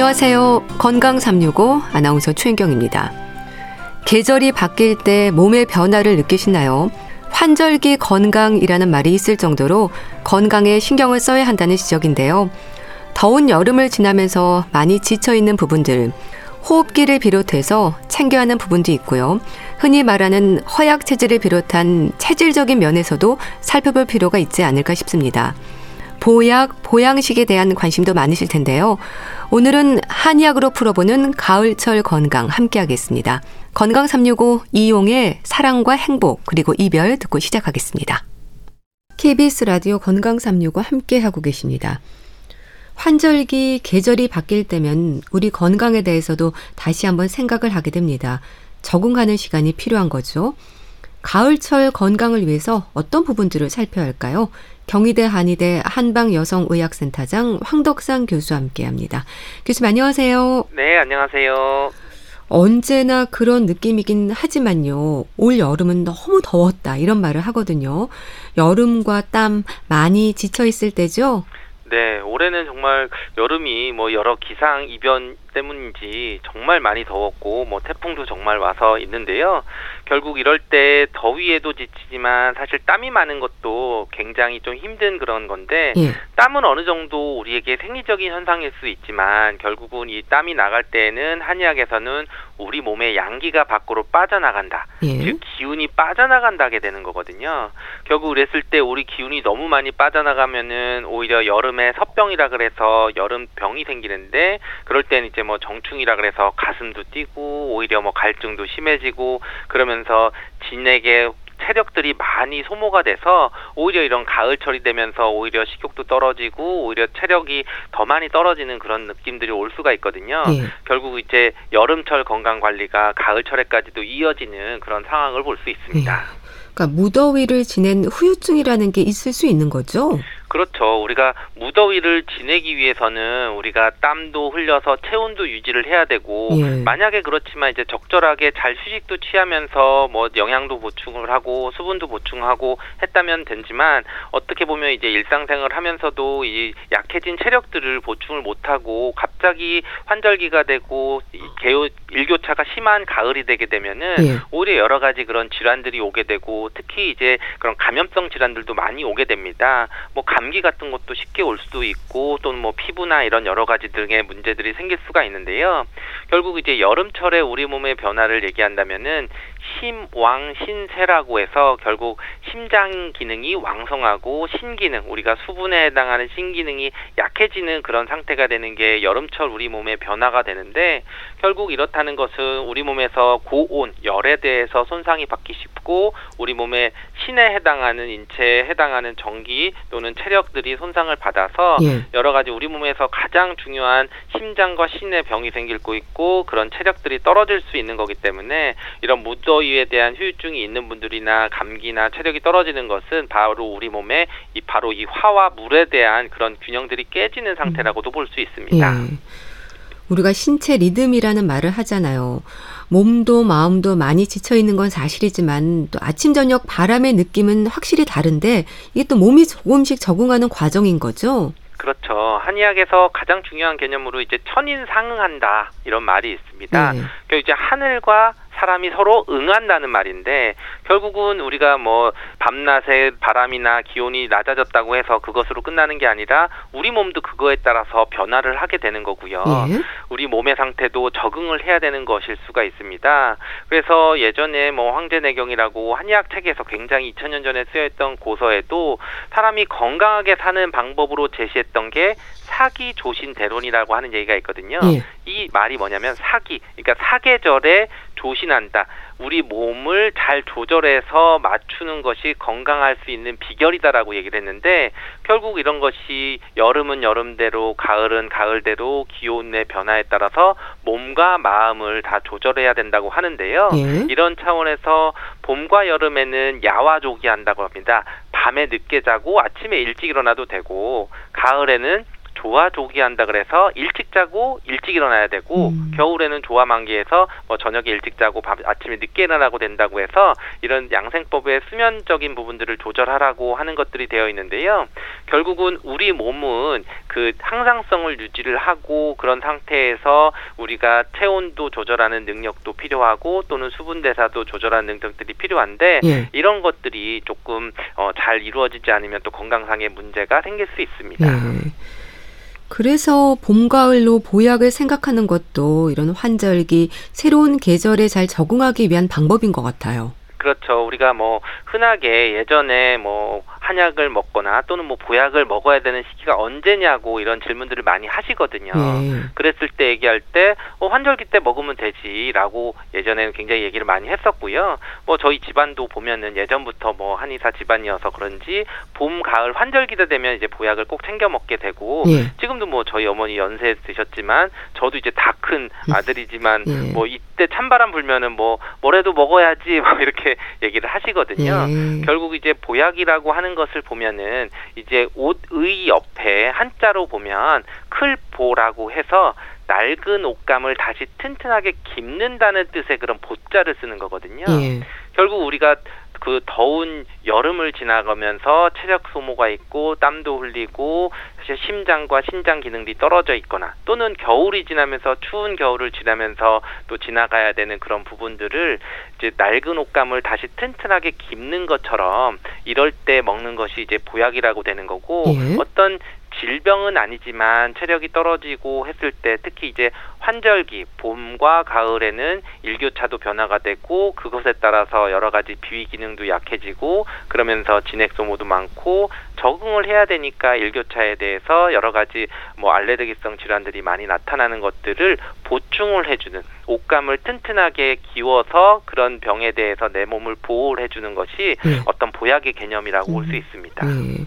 안녕하세요. 건강 365 아나운서 최인경입니다. 계절이 바뀔 때 몸의 변화를 느끼시나요? 환절기 건강이라는 말이 있을 정도로 건강에 신경을 써야 한다는 지적인데요. 더운 여름을 지나면서 많이 지쳐 있는 부분들, 호흡기를 비롯해서 챙겨야 하는 부분도 있고요. 흔히 말하는 허약 체질을 비롯한 체질적인 면에서도 살펴볼 필요가 있지 않을까 싶습니다. 보약, 보양식에 대한 관심도 많으실 텐데요. 오늘은 한의학으로 풀어보는 가을철 건강 함께 하겠습니다. 건강 365 이용의 사랑과 행복 그리고 이별 듣고 시작하겠습니다. KBS 라디오 건강 365 함께 하고 계십니다. 환절기 계절이 바뀔 때면 우리 건강에 대해서도 다시 한번 생각을 하게 됩니다. 적응하는 시간이 필요한 거죠. 가을철 건강을 위해서 어떤 부분들을 살펴야 할까요? 경희대 한의대 한방여성의학센터장 황덕상 교수와 함께합니다. 교수님 안녕하세요. 네, 안녕하세요. 언제나 그런 느낌이긴 하지만요. 올 여름은 너무 더웠다 이런 말을 하거든요. 여름과 땀 많이 지쳐 있을 때죠. 네, 올해는 정말 여름이 뭐 여러 기상 이변 때문인지 정말 많이 더웠고 뭐 태풍도 정말 와서 있는데요. 결국 이럴 때 더위에도 지치지만 사실 땀이 많은 것도 굉장히 좀 힘든 그런 건데 예. 땀은 어느 정도 우리에게 생리적인 현상일 수 있지만 결국은 이 땀이 나갈 때는 한의학에서는 우리 몸의 양기가 밖으로 빠져나간다. 예. 즉 기운이 빠져나간다게 되는 거거든요. 결국 그랬을 때 우리 기운이 너무 많이 빠져나가면은 오히려 여름에 섭병이라 그래서 여름 병이 생기는데 그럴 때는 이제 이제 뭐 정충이라 그래서 가슴도 뛰고 오히려 뭐 갈증도 심해지고 그러면서 진에게 체력들이 많이 소모가 돼서 오히려 이런 가을철이 되면서 오히려 식욕도 떨어지고 오히려 체력이 더 많이 떨어지는 그런 느낌들이 올 수가 있거든요. 예. 결국 이제 여름철 건강 관리가 가을철에까지도 이어지는 그런 상황을 볼 수 있습니다. 예. 그러니까 무더위를 지낸 후유증이라는 게 있을 수 있는 거죠? 그렇죠. 우리가 무더위를 지내기 위해서는 우리가 땀도 흘려서 체온도 유지를 해야 되고 예. 만약에 그렇지만 이제 적절하게 잘 휴식도 취하면서 뭐 영양도 보충을 하고 수분도 보충하고 했다면 되지만 어떻게 보면 이제 일상생활 하면서도 이 약해진 체력들을 보충을 못하고 갑자기 환절기가 되고 개요 일교차가 심한 가을이 되게 되면은 예. 오히려 여러 가지 그런 질환들이 오게 되고 특히 이제 그런 감염성 질환들도 많이 오게 됩니다. 뭐 감기 같은 것도 쉽게 올 수도 있고 또는 뭐 피부나 이런 여러 가지 등의 문제들이 생길 수가 있는데요. 결국 이제 여름철에 우리 몸의 변화를 얘기한다면은 심왕신세라고 해서 결국 심장 기능이 왕성하고 신기능 우리가 수분에 해당하는 신기능이 약해지는 그런 상태가 되는 게 여름철 우리 몸의 변화가 되는데 결국 이렇다는 것은 우리 몸에서 고온 열에 대해서 손상이 받기 쉽고 우리 몸의 신에 해당하는 인체에 해당하는 전기 또는 체력들이 손상을 받아서 예. 여러 가지 우리 몸에서 가장 중요한 심장과 신의 병이 생길 거 있고 그런 체력들이 떨어질 수 있는 거기 때문에 이런 무 더위에 대한 후유증이 있는 분들이나 감기나 체력이 떨어지는 것은 바로 우리 몸에 이 바로 이 화와 물에 대한 그런 균형들이 깨지는 상태라고도 볼 수 있습니다. 예. 우리가 신체 리듬이라는 말을 하잖아요. 몸도 마음도 많이 지쳐 있는 건 사실이지만 또 아침 저녁 바람의 느낌은 확실히 다른데 이게 또 몸이 조금씩 적응하는 과정인 거죠. 그렇죠. 한의학에서 가장 중요한 개념으로 이제 천인 상응한다 이런 말이 있습니다. 네. 그 이제 하늘과 사람이 서로 응한다는 말인데 결국은 우리가 뭐 밤낮에 바람이나 기온이 낮아졌다고 해서 그것으로 끝나는 게 아니라 우리 몸도 그거에 따라서 변화를 하게 되는 거고요. 예. 우리 몸의 상태도 적응을 해야 되는 것일 수가 있습니다. 그래서 예전에 뭐 황제내경이라고 한의학 책에서 굉장히 2000년 전에 쓰여있던 고서에도 사람이 건강하게 사는 방법으로 제시했던 게 사기 조신 대론이라고 하는 얘기가 있거든요. 예. 이 말이 뭐냐면 사기, 그러니까 사계절에 조신한다. 우리 몸을 잘 조절해서 맞추는 것이 건강할 수 있는 비결이다라고 얘기를 했는데 결국 이런 것이 여름은 여름대로 가을은 가을대로 기온의 변화에 따라서 몸과 마음을 다 조절해야 된다고 하는데요. 예. 이런 차원에서 봄과 여름에는 야와족이 한다고 합니다. 밤에 늦게 자고 아침에 일찍 일어나도 되고 가을에는 조화조기 한다 그래서 일찍 자고 일찍 일어나야 되고 음. 겨울에는 조화 만기해서 뭐 저녁에 일찍 자고 밤, 아침에 늦게 일어나고 된다고 해서 이런 양생법의 수면적인 부분들을 조절하라고 하는 것들이 되어 있는데요. 결국은 우리 몸은 그 항상성을 유지를 하고 그런 상태에서 우리가 체온도 조절하는 능력도 필요하고 또는 수분 대사도 조절하는 능력들이 필요한데 예. 이런 것들이 조금 어, 잘 이루어지지 않으면 또 건강상의 문제가 생길 수 있습니다. 예. 그래서 봄, 가을로 보약을 생각하는 것도 이런 환절기, 새로운 계절에 잘 적응하기 위한 방법인 것 같아요. 그렇죠. 우리가 뭐 흔하게 예전에 뭐 한약을 먹거나 또는 뭐 보약을 먹어야 되는 시기가 언제냐고 이런 질문들을 많이 하시거든요. 네. 그랬을 때 얘기할 때 어, 환절기 때 먹으면 되지라고 예전에는 굉장히 얘기를 많이 했었고요. 뭐 저희 집안도 보면은 예전부터 뭐 한의사 집안이어서 그런지 봄, 가을 환절기가 되면 이제 보약을 꼭 챙겨 먹게 되고 네. 지금도 뭐 저희 어머니 연세 드셨지만 저도 이제 다 큰 아들이지만 네. 뭐 이때 찬바람 불면은 뭐 뭐래도 먹어야지 뭐 이렇게 얘기를 하시거든요. 네. 결국 이제 보약이라고 하는 것을 보면은 이제 옷의 옆에 한자로 보면 클보라고 해서 낡은 옷감을 다시 튼튼하게 깁는다는 뜻의 그런 보자를 쓰는 거거든요. 예. 결국 우리가 그 더운 여름을 지나가면서 체력 소모가 있고 땀도 흘리고 사실 심장과 신장 기능이 떨어져 있거나 또는 겨울이 지나면서 추운 겨울을 지나면서 또 지나가야 되는 그런 부분들을 이제 낡은 옷감을 다시 튼튼하게 깁는 것처럼 이럴 때 먹는 것이 이제 보약이라고 되는 거고 예. 어떤 질병은 아니지만 체력이 떨어지고 했을 때 특히 이제 환절기 봄과 가을에는 일교차도 변화가 되고 그것에 따라서 여러 가지 비위 기능도 약해지고 그러면서 진액 소모도 많고 적응을 해야 되니까 일교차에 대해서 여러 가지 뭐 알레르기성 질환들이 많이 나타나는 것들을 보충을 해주는 옷감을 튼튼하게 기워서 그런 병에 대해서 내 몸을 보호를 해주는 것이 네. 어떤 보약의 개념이라고 음. 볼수 있습니다. 네.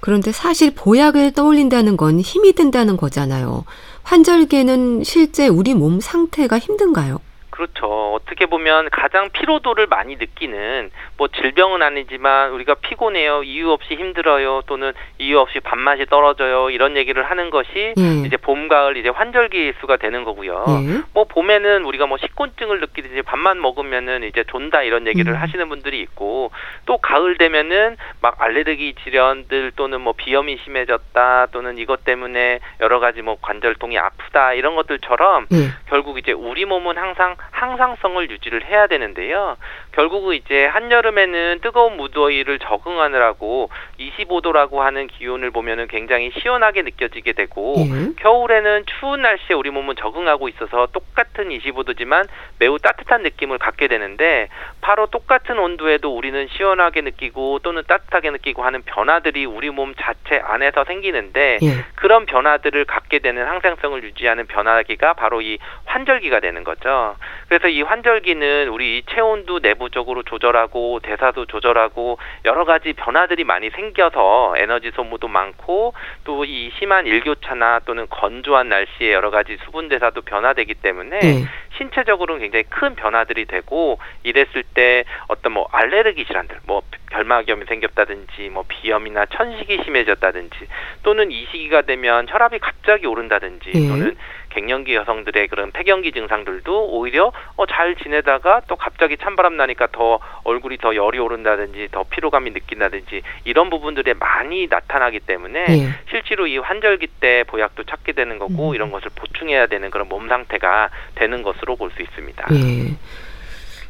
그런데 사실 보약을 떠올린다는 건 힘이 든다는 거잖아요. 환절기에는 실제 우리 몸 상태가 힘든가요? 그렇죠. 어떻게 보면 가장 피로도를 많이 느끼는 뭐 질병은 아니지만 우리가 피곤해요, 이유 없이 힘들어요, 또는 이유 없이 밥맛이 떨어져요 이런 얘기를 하는 것이 예. 이제 봄, 가을 이제 환절기 수가 되는 거고요. 예. 뭐 봄에는 우리가 뭐 식곤증을 느끼듯이 밥만 먹으면은 이제 존다 이런 얘기를 음. 하시는 분들이 있고 또 가을 되면은 막 알레르기 질환들 또는 뭐 비염이 심해졌다 또는 이것 때문에 여러 가지 뭐 관절통이 아프다 이런 것들처럼 예. 결국 이제 우리 몸은 항상 항상성을 유지를 해야 되는데요. 결국은 이제 한여름에는 뜨거운 무더위를 적응하느라고 25도라고 하는 기온을 보면은 굉장히 시원하게 느껴지게 되고 예. 겨울에는 추운 날씨에 우리 몸은 적응하고 있어서 똑같은 25도지만 매우 따뜻한 느낌을 갖게 되는데 바로 똑같은 온도에도 우리는 시원하게 느끼고 또는 따뜻하게 느끼고 하는 변화들이 우리 몸 자체 안에서 생기는데 예. 그런 변화들을 갖게 되는 항상성을 유지하는 변화기가 바로 이 환절기가 되는 거죠. 그래서 이 환절기는 우리 체온도 내부 적으로 조절하고 대사도 조절하고 여러 가지 변화들이 많이 생겨서 에너지 소모도 많고 또 이 심한 일교차나 또는 건조한 날씨에 여러 가지 수분 대사도 변화되기 때문에 네. 신체적으로는 굉장히 큰 변화들이 되고 이랬을 때 어떤 뭐 알레르기 질환들 뭐 결막염이 생겼다든지 뭐 비염이나 천식이 심해졌다든지 또는 이 시기가 되면 혈압이 갑자기 오른다든지 네. 또는 갱년기 여성들의 그런 폐경기 증상들도 오히려 어, 잘 지내다가 또 갑자기 찬바람 나니까 더 얼굴이 더 열이 오른다든지 더 피로감이 느낀다든지 이런 부분들에 많이 나타나기 때문에 네. 실제로 이 환절기 때 보약도 찾게 되는 거고 음. 이런 것을 보충해야 되는 그런 몸 상태가 되는 것으로 볼 수 있습니다. 네.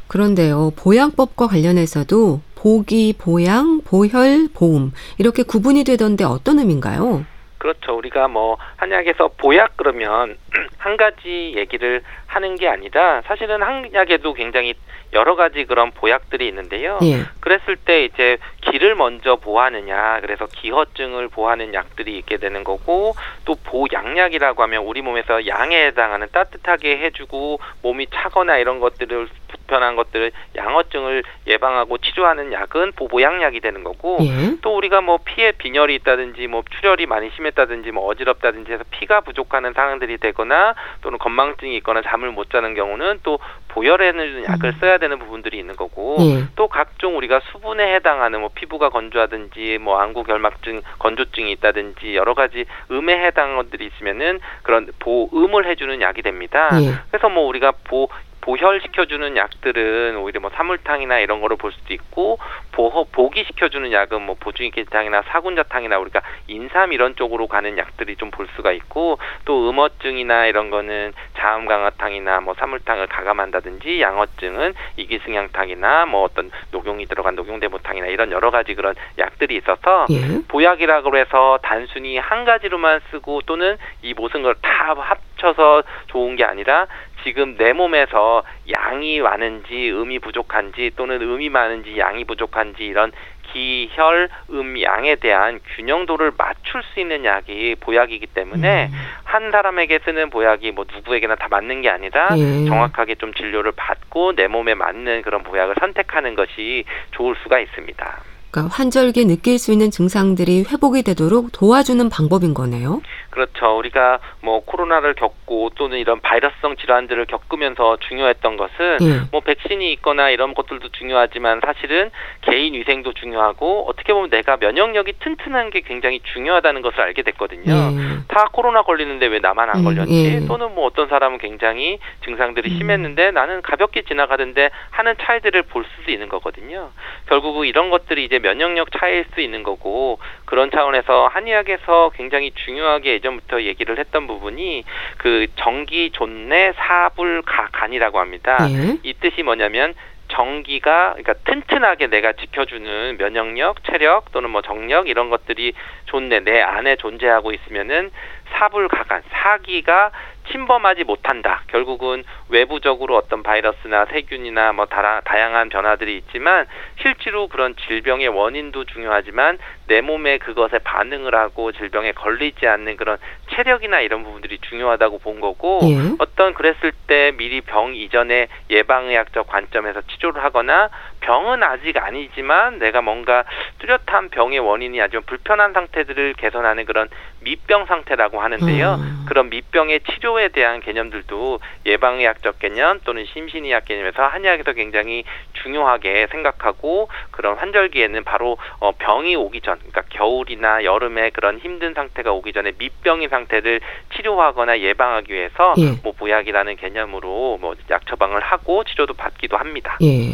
그런데요, 보양법과 관련해서도 보기, 보양, 보혈, 보음 이렇게 구분이 되던데 어떤 의미인가요? 그렇죠. 우리가 뭐 한약에서 보약 그러면 한 가지 얘기를 하는 게 아니라 사실은 한약에도 굉장히 여러 가지 그런 보약들이 있는데요. 예. 그랬을 때 이제 기를 먼저 보하느냐, 그래서 기허증을 보하는 약들이 있게 되는 거고 또 보양약이라고 하면 우리 몸에서 양에 해당하는 따뜻하게 해주고 몸이 차거나 이런 것들을 불편한 것들을 양어증을 예방하고 치료하는 약은 보보양약이 되는 거고 예. 또 우리가 뭐 피에 빈혈이 있다든지 뭐 출혈이 많이 심했다든지 뭐 어지럽다든지 해서 피가 부족하는 상황들이 되거나 또는 건망증이 있거나 잠을 못 자는 경우는 또 보혈에는 약을 써야 되는 부분들이 있는 거고 예. 또 각종 우리가 수분에 해당하는 뭐 피부가 건조하든지 뭐 안구 결막증 건조증이 있다든지 여러 가지 음에 해당한 것들이 있으면은 그런 보음을 해주는 약이 됩니다. 예. 그래서 뭐 우리가 보 보혈시켜주는 약들은 오히려 뭐 사물탕이나 이런 거를 볼 수도 있고 보호 보기시켜주는 약은 뭐 보중이기탕이나 사군자탕이나 우리가 인삼 이런 쪽으로 가는 약들이 좀 볼 수가 있고 또 음어증이나 이런 거는 자음강화탕이나 뭐 사물탕을 가감한다든지 양어증은 이기승향탕이나 뭐 어떤 녹용이 들어간 녹용대모탕이나 이런 여러 가지 그런 약들이 있어서 예. 보약이라고 해서 단순히 한 가지로만 쓰고 또는 이 모든 걸 다 합쳐서 좋은 게 아니라 지금 내 몸에서 양이 많은지 음이 부족한지 또는 음이 많은지 양이 부족한지 이런 기혈, 음, 양에 대한 균형도를 맞출 수 있는 약이 보약이기 때문에 음. 한 사람에게 쓰는 보약이 뭐 누구에게나 다 맞는 게 아니라 예. 정확하게 좀 진료를 받고 내 몸에 맞는 그런 보약을 선택하는 것이 좋을 수가 있습니다. 그러니까 환절기에 느낄 수 있는 증상들이 회복이 되도록 도와주는 방법인 거네요. 그렇죠. 우리가 뭐 코로나를 겪고 또는 이런 바이러스성 질환들을 겪으면서 중요했던 것은 예. 뭐 백신이 있거나 이런 것들도 중요하지만 사실은 개인 위생도 중요하고 어떻게 보면 내가 면역력이 튼튼한 게 굉장히 중요하다는 것을 알게 됐거든요. 예. 다 코로나 걸리는데 왜 나만 안 음, 걸렸지? 예. 또는 뭐 어떤 사람은 굉장히 증상들이 음. 심했는데 나는 가볍게 지나가던데 하는 차이들을 볼 수도 있는 거거든요. 결국은 이런 것들이 이제 면역력 차이일 수 있는 거고 그런 차원에서 한의학에서 굉장히 중요하게 예전부터 얘기를 했던 부분이 그 정기 존내 사불가 간이라고 합니다. 예. 이 뜻이 뭐냐면 정기가 그러니까 튼튼하게 내가 지켜주는 면역력, 체력 또는 뭐 정력 이런 것들이 존내 내 안에 존재하고 있으면은 사불가간 사기가 침범하지 못한다. 결국은 외부적으로 어떤 바이러스나 세균이나 뭐 다라, 다양한 변화들이 있지만 실제로 그런 질병의 원인도 중요하지만 내 몸에 그것에 반응을 하고 질병에 걸리지 않는 그런 체력이나 이런 부분들이 중요하다고 본 거고 예. 어떤 그랬을 때 미리 병 이전에 예방의학적 관점에서 치료를 하거나 병은 아직 아니지만 내가 뭔가 뚜렷한 병의 원인이 아주 불편한 상태들을 개선하는 그런 미병 상태라고 하는데요. 음. 그런 미병의 치료에 대한 개념들도 예방의학적 개념 또는 심신의학 개념에서 한의학에서 굉장히 중요하게 생각하고 그런 환절기에는 바로 어, 병이 오기 전, 그러니까 겨울이나 여름에 그런 힘든 상태가 오기 전에 미병인 상태를 치료하거나 예방하기 위해서 예. 뭐 보약이라는 개념으로 뭐 약 처방을 하고 치료도 받기도 합니다. 예.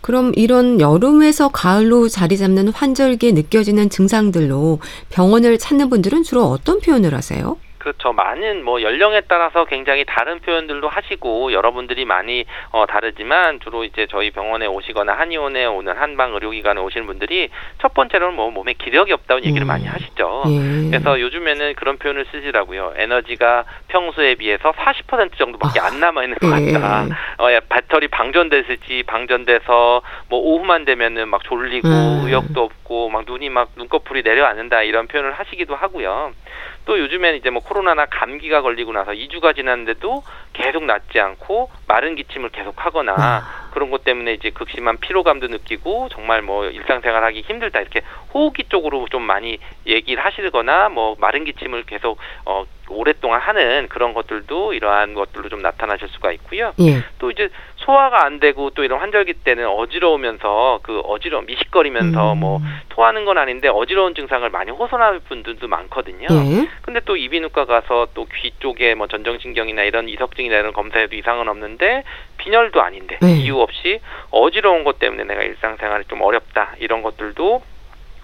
그럼 이런 여름에서 가을로 자리 잡는 환절기에 느껴지는 증상들로 병원을 찾는 분들은 주로 어떤 표현을 하세요? 그렇죠. 많은 뭐 연령에 따라서 굉장히 다른 표현들도 하시고 여러분들이 많이 어 다르지만 주로 이제 저희 병원에 오시거나 한의원에 오는 한방 의료기관에 오시는 분들이 첫 번째로는 뭐 몸에 기력이 없다는 얘기를 음. 많이 하시죠. 예. 그래서 요즘에는 그런 표현을 쓰시라고요. 에너지가 평소에 비해서 40% 정도밖에 안 남아 있는 것 예. 같다. 어, 야, 배터리 방전됐을지 방전돼서 뭐 오후만 되면은 막 졸리고 음. 의욕도 없고 막 눈이 막 눈꺼풀이 내려앉는다 이런 표현을 하시기도 하고요. 또 요즘엔 이제 뭐 코로나나 감기가 걸리고 나서 2주가 지났는데도 계속 낫지 않고 마른 기침을 계속 하거나 아. 그런 것 때문에 이제 극심한 피로감도 느끼고 정말 뭐 일상생활 하기 힘들다 이렇게 호흡기 쪽으로 좀 많이 얘기를 하시거나 뭐 마른 기침을 계속 어 오랫동안 하는 그런 것들도 이러한 것들로 좀 나타나실 수가 있고요. 예. 또 이제 소화가 안 되고 또 이런 환절기 때는 어지러우면서 그 어지러 미식거리면서 음. 뭐 토하는 건 아닌데 어지러운 증상을 많이 호소하는 분들도 많거든요. 예. 근데 또 이비인후과 가서 또 귀 쪽에 뭐 전정신경이나 이런 이석증 이나 이런 검사에도 이상은 없는데 빈혈도 아닌데 네. 이유 없이 어지러운 것 때문에 내가 일상생활이 좀 어렵다 이런 것들도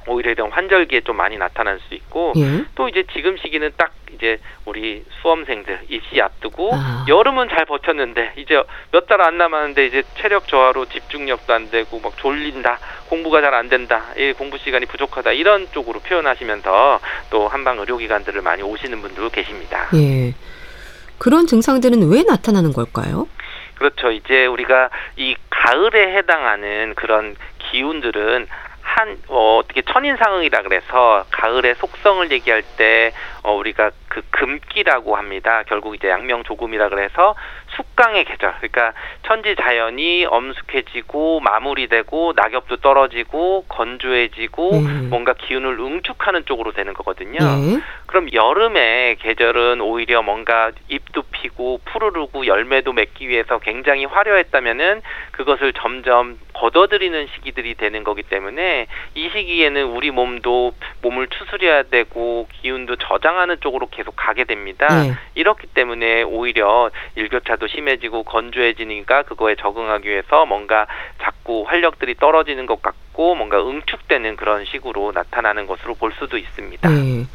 오히려 이런 환절기에 좀 많이 나타날 수 있고 예. 또 이제 지금 시기는 딱 이제 우리 수험생들 입시 앞두고 아. 여름은 잘 버텼는데 이제 몇 달 안 남았는데 이제 체력 저하로 집중력도 안 되고 막 졸린다 공부가 잘 안 된다 이 공부 시간이 부족하다 이런 쪽으로 표현하시면서 또 한방 의료기관들을 많이 오시는 분들도 계십니다. 예. 그런 증상들은 왜 나타나는 걸까요? 그렇죠. 이제 우리가 이 가을에 해당하는 그런 기운들은 한 어, 어떻게 천인상응이라 그래서 가을의 속성을 얘기할 때 어, 우리가 그 금기라고 합니다. 결국 이제 양명 조금이라 그래서 숙강의 계절. 그러니까 천지 자연이 엄숙해지고 마무리되고 낙엽도 떨어지고 건조해지고 음. 뭔가 기운을 응축하는 쪽으로 되는 거거든요. 네. 그럼 여름의 계절은 오히려 뭔가 잎도 피고 푸르르고 열매도 맺기 위해서 굉장히 화려했다면은 그것을 점점 걷어들이는 시기들이 되는 거기 때문에 이 시기에는 우리 몸도 몸을 추스려야 되고 기운도 저장하는 쪽으로 계속 가게 됩니다. 네. 이렇기 때문에 오히려 일교차도 심해지고 건조해지니까 그거에 적응하기 위해서 뭔가 자꾸 활력들이 떨어지는 것 같고 뭔가 응축되는 그런 식으로 나타나는 것으로 볼 수도 있습니다. 네.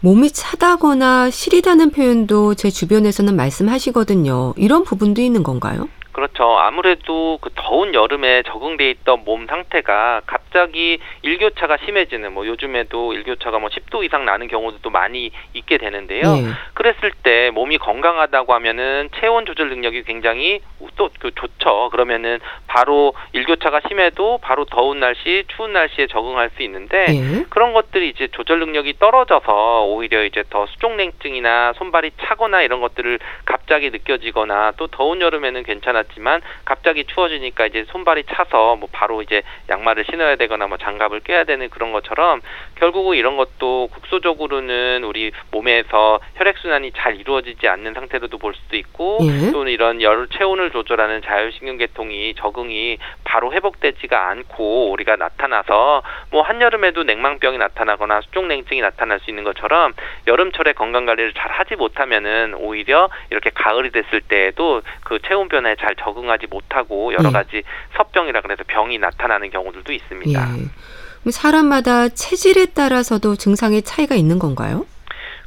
몸이 차다거나 시리다는 표현도 제 주변에서는 말씀하시거든요. 이런 부분도 있는 건가요? 그렇죠. 아무래도 그 더운 여름에 적응돼 있던 몸 상태가 갑자기 일교차가 심해지는 뭐 요즘에도 일교차가 뭐 10도 이상 나는 경우도 많이 있게 되는데요. 네. 그랬을 때 몸이 건강하다고 하면은 체온 조절 능력이 굉장히 또 그 좋죠. 그러면은 바로 일교차가 심해도 바로 더운 날씨, 추운 날씨에 적응할 수 있는데 네. 그런 것들이 이제 조절 능력이 떨어져서 오히려 이제 더 수족냉증이나 손발이 차거나 이런 것들을 갑자기 느껴지거나 또 더운 여름에는 괜찮아 않았지만 갑자기 추워지니까 이제 손발이 차서 뭐 바로 이제 양말을 신어야 되거나 뭐 장갑을 껴야 되는 그런 것처럼 결국은 이런 것도 국소적으로는 우리 몸에서 혈액 순환이 잘 이루어지지 않는 상태로도 볼 수도 있고 예. 또는 이런 열 체온을 조절하는 자율신경계통이 적응이 바로 회복되지가 않고 우리가 나타나서 뭐 한여름에도 냉망병이 나타나거나 수족냉증이 나타날 수 있는 것처럼 여름철에 건강 관리를 잘 하지 못하면은 오히려 이렇게 가을이 됐을 때에도 그 체온 변화에 잘잘 적응하지 못하고 여러 예. 가지 섭병이라 그래서 병이 나타나는 경우들도 있습니다. 예. 사람마다 체질에 따라서도 증상의 차이가 있는 건가요?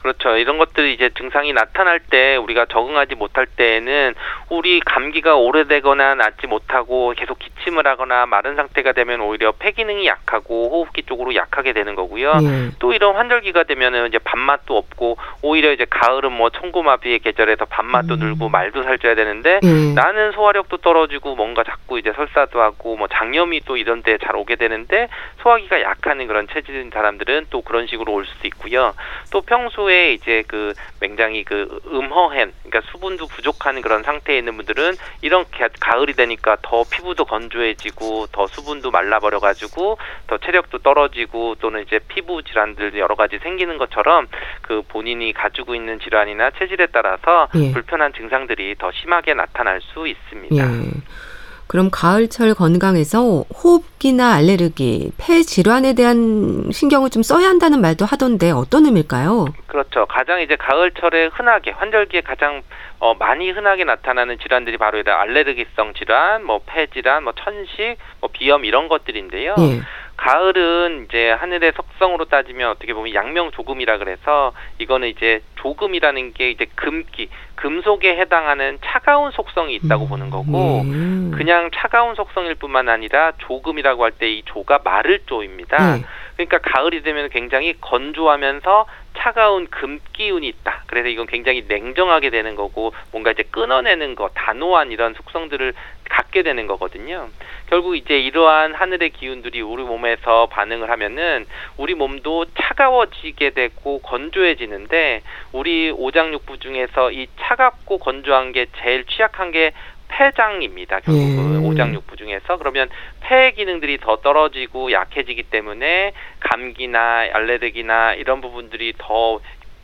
그렇죠. 이런 것들이 이제 증상이 나타날 때 우리가 적응하지 못할 때에는 우리 감기가 오래되거나 낫지 못하고 계속 기침을 하거나 마른 상태가 되면 오히려 폐 기능이 약하고 호흡기 쪽으로 약하게 되는 거고요. 네. 또 이런 환절기가 되면은 이제 밥맛도 없고 오히려 이제 가을은 뭐 청고마비의 계절에서 밥맛도 음. 늘고 말도 살쪄야 되는데 네. 나는 소화력도 떨어지고 뭔가 자꾸 이제 설사도 하고 뭐 장염이 또 이런 데 잘 오게 되는데 소화기가 약하는 그런 체질인 사람들은 또 그런 식으로 올 수도 있고요. 또 평소에 평소에 이제 그 굉장히 그 음허한 그러니까 수분도 부족한 그런 상태에 있는 분들은 이런 가을이 되니까 더 피부도 건조해지고 더 수분도 말라버려 가지고 더 체력도 떨어지고 또는 이제 피부 질환들 여러 가지 생기는 것처럼 그 본인이 가지고 있는 질환이나 체질에 따라서 예. 불편한 증상들이 더 심하게 나타날 수 있습니다. 예. 그럼 가을철 건강에서 호흡기나 알레르기, 폐 질환에 대한 신경을 좀 써야 한다는 말도 하던데 어떤 의미일까요? 그렇죠. 가장 이제 가을철에 흔하게 환절기에 가장 어, 많이 흔하게 나타나는 질환들이 바로 알레르기성 질환, 뭐 폐질환, 뭐 천식, 뭐 비염 이런 것들인데요. 예. 가을은 이제 하늘의 속성으로 따지면 어떻게 보면 양명 조금이라 그래서 이거는 이제 조금이라는 게 이제 금기, 금속에 해당하는 차가운 속성이 있다고 음, 보는 거고 음. 그냥 차가운 속성일 뿐만 아니라 조금이라고 할 때 이 조가 마를 조입니다. 음. 그러니까 가을이 되면 굉장히 건조하면서 차가운 금 기운이 있다. 그래서 이건 굉장히 냉정하게 되는 거고 뭔가 이제 끊어내는 거, 단호한 이런 속성들을 갖게 되는 거거든요. 결국 이제 이러한 하늘의 기운들이 우리 몸에서 반응을 하면은 우리 몸도 차가워지게 되고 건조해지는데 우리 오장육부 중에서 이 차갑고 건조한 게 제일 취약한 게 폐장입니다. 결국은 예. 오장육부 중에서 그러면 폐 기능들이 더 떨어지고 약해지기 때문에 감기나 알레르기나 이런 부분들이 더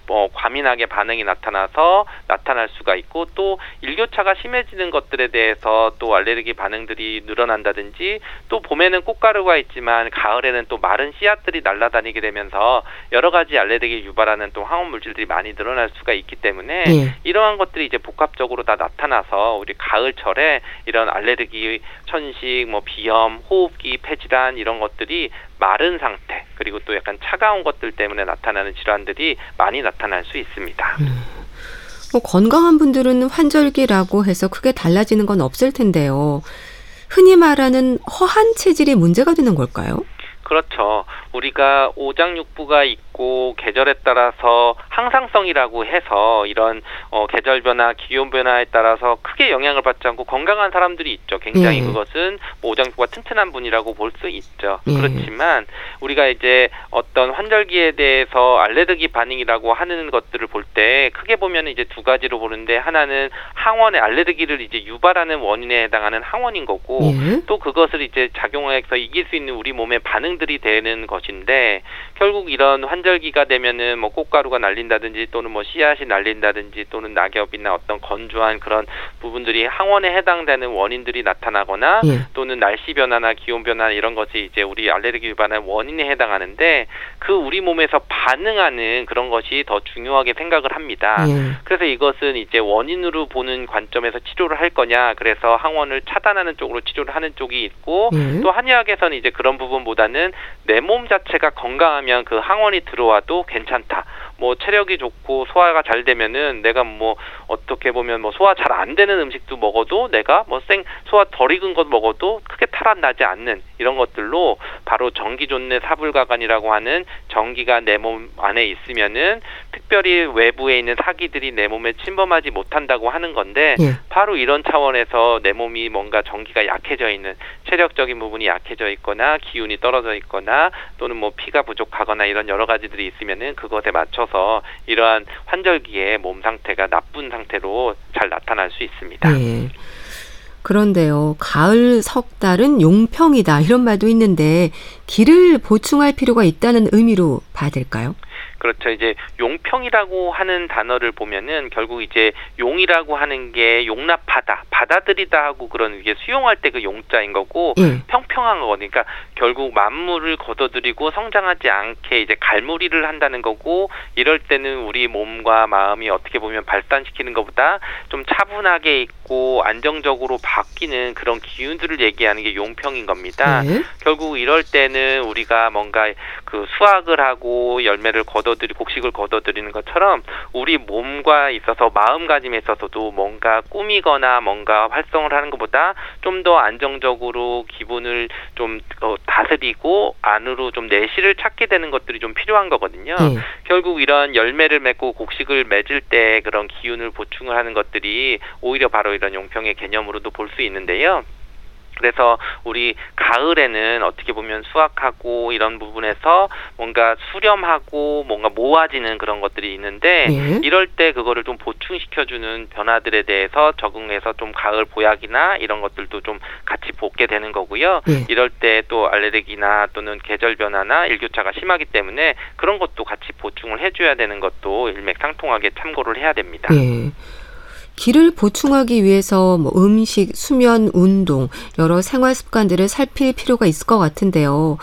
뭐 과민하게 반응이 나타나서 나타날 수가 있고 또 일교차가 심해지는 것들에 대해서 또 알레르기 반응들이 늘어난다든지 또 봄에는 꽃가루가 있지만 가을에는 또 마른 씨앗들이 날아다니게 되면서 여러 가지 알레르기 유발하는 또 황원 물질들이 많이 늘어날 수가 있기 때문에 예. 이러한 것들이 이제 복합적으로 다 나타나서 우리 가을철에 이런 알레르기, 천식, 뭐 비염, 호흡기, 폐질환 이런 것들이 마른 상태 그리고 또 약간 차가운 것들 때문에 나타나는 질환들이 많이 나타날 수 있습니다. 음. 뭐 건강한 분들은 환절기라고 해서 크게 달라지는 건 없을 텐데요. 흔히 말하는 허한 체질이 문제가 되는 걸까요? 그렇죠. 우리가 오장육부가 있고 있고 계절에 따라서 항상성이라고 해서 이런 어, 계절 변화, 기온 변화에 따라서 크게 영향을 받지 않고 건강한 사람들이 있죠. 굉장히 예. 그것은 뭐 오장육부가 튼튼한 분이라고 볼 수 있죠. 예. 그렇지만 우리가 이제 어떤 환절기에 대해서 알레르기 반응이라고 하는 것들을 볼 때 크게 보면 이제 두 가지로 보는데 하나는 항원의 알레르기를 이제 유발하는 원인에 해당하는 항원인 거고 예. 또 그것을 이제 작용해서 이길 수 있는 우리 몸의 반응들이 되는 것인데 결국 이런 환절 기가 되면은 뭐 꽃가루가 날린다든지 또는 뭐 씨앗이 날린다든지 또는 낙엽이나 어떤 건조한 그런 부분들이 항원에 해당되는 원인들이 나타나거나 예. 또는 날씨 변화나 기온 변화 이런 것이 이제 우리 알레르기 유발의 원인에 해당하는데 그 우리 몸에서 반응하는 그런 것이 더 중요하게 생각을 합니다. 예. 그래서 이것은 이제 원인으로 보는 관점에서 치료를 할 거냐 그래서 항원을 차단하는 쪽으로 치료를 하는 쪽이 있고 예. 또 한의학에서는 이제 그런 부분보다는 내 몸 자체가 건강하면 그 항원이 들어 와도 괜찮다. 뭐 체력이 좋고 소화가 잘 되면은 내가 뭐 어떻게 보면 뭐 소화 잘 안 되는 음식도 먹어도 내가 뭐 생 소화 덜 익은 것 먹어도 크게 탈환 나지 않는 이런 것들로 바로 전기존내 사불가관이라고 하는 전기가 내 몸 안에 있으면은 특별히 외부에 있는 사기들이 내 몸에 침범하지 못한다고 하는 건데 예. 바로 이런 차원에서 내 몸이 뭔가 전기가 약해져 있는 체력적인 부분이 약해져 있거나 기운이 떨어져 있거나 또는 뭐 피가 부족하거나 이런 여러 가지들이 있으면은 그것에 맞춰서 이러한 환절기에 몸 상태가 나쁜 상태로 잘 나타날 수 있습니다. 예. 그런데요, 가을 석 달은 용평이다 이런 말도 있는데 기를 보충할 필요가 있다는 의미로 봐야 될까요? 그렇죠. 이제 용평이라고 하는 단어를 보면은 결국 이제 용이라고 하는 게 용납하다, 받아들이다 하고 그런 이게 수용할 때 그 용자인 거고 예. 평평한 거니까 결국 만물을 걷어들이고 성장하지 않게 이제 갈무리를 한다는 거고 이럴 때는 우리 몸과 마음이 어떻게 보면 발산시키는 것보다 좀 차분하게 있고 안정적으로 바뀌는 그런 기운들을 얘기하는 게 용평인 겁니다. 예. 결국 이럴 때는 우리가 뭔가 그 수확을 하고 열매를 걷어 들이 곡식을 걷어들이는 것처럼 우리 몸과 있어서 마음가짐에 있어서도 뭔가 꾸미거나 뭔가 활성을 하는 것보다 좀 더 안정적으로 기분을 좀 어, 다스리고 안으로 좀 내실을 찾게 되는 것들이 좀 필요한 거거든요. 네. 결국 이런 열매를 맺고 곡식을 맺을 때 그런 기운을 보충을 하는 것들이 오히려 바로 이런 용평의 개념으로도 볼 수 있는데요. 그래서 우리 가을에는 어떻게 보면 수확하고 이런 부분에서 뭔가 수렴하고 뭔가 모아지는 그런 것들이 있는데 예. 이럴 때 그거를 좀 보충시켜주는 변화들에 대해서 적응해서 좀 가을 보약이나 이런 것들도 좀 같이 볶게 되는 거고요. 예. 이럴 때 또 알레르기나 또는 계절 변화나 일교차가 심하기 때문에 그런 것도 같이 보충을 해줘야 되는 것도 일맥상통하게 참고를 해야 됩니다. 예. 기를 보충하기 위해서 뭐 음식, 수면, 운동, 여러 생활 습관들을 살필 필요가 있을 것 같은데요.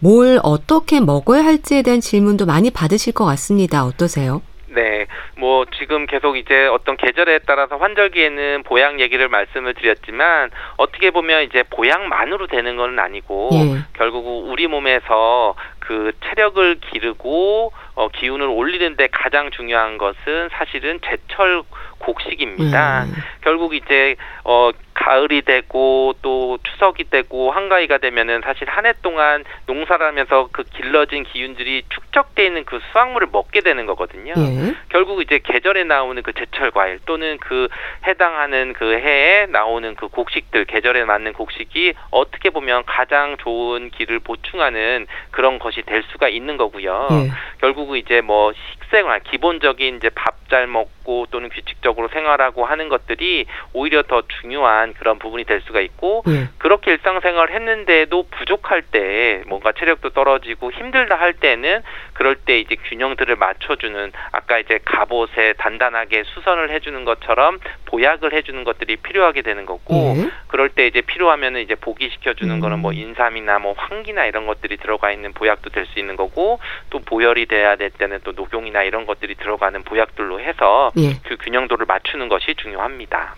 뭘 어떻게 먹어야 할지에 대한 질문도 많이 받으실 것 같습니다. 어떠세요? 네, 뭐 지금 계속 이제 어떤 계절에 따라서 환절기에는 보양 얘기를 말씀을 드렸지만 어떻게 보면 이제 보양만으로 되는 건 아니고 예. 결국 우리 몸에서 그 체력을 기르고 어, 기운을 올리는데 가장 중요한 것은 사실은 제철 곡식입니다. 음. 결국 이제 어 가을이 되고 또 추석이 되고 한가위가 되면은 사실 한 해 동안 농사를 하면서 그 길러진 기운들이 축적돼 있는 그 수확물을 먹게 되는 거거든요. 예. 결국 이제 계절에 나오는 그 제철 과일 또는 그 해당하는 그 해에 나오는 그 곡식들 계절에 맞는 곡식이 어떻게 보면 가장 좋은 길을 보충하는 그런 것이 될 수가 있는 거고요. 예. 결국 이제 뭐 식생활 기본적인 이제 밥 잘 먹고 또는 규칙적으로 생활하고 하는 것들이 오히려 더 중요한 그런 부분이 될 수가 있고 예. 그렇게 일상생활 했는데도 부족할 때 뭔가 체력도 떨어지고 힘들다 할 때는 그럴 때 이제 균형들을 맞춰주는 아까 이제 갑옷에 단단하게 수선을 해주는 것처럼 보약을 해주는 것들이 필요하게 되는 거고 예. 그럴 때 이제 필요하면은 이제 보기시켜주는 음. 거는 뭐 인삼이나 뭐 황기나 이런 것들이 들어가 있는 보약도 될 수 있는 거고 또 보혈이 돼야 될 때는 또 녹용이나 이런 것들이 들어가는 보약들로 해서 예. 그 균형도를 맞추는 것이 중요합니다.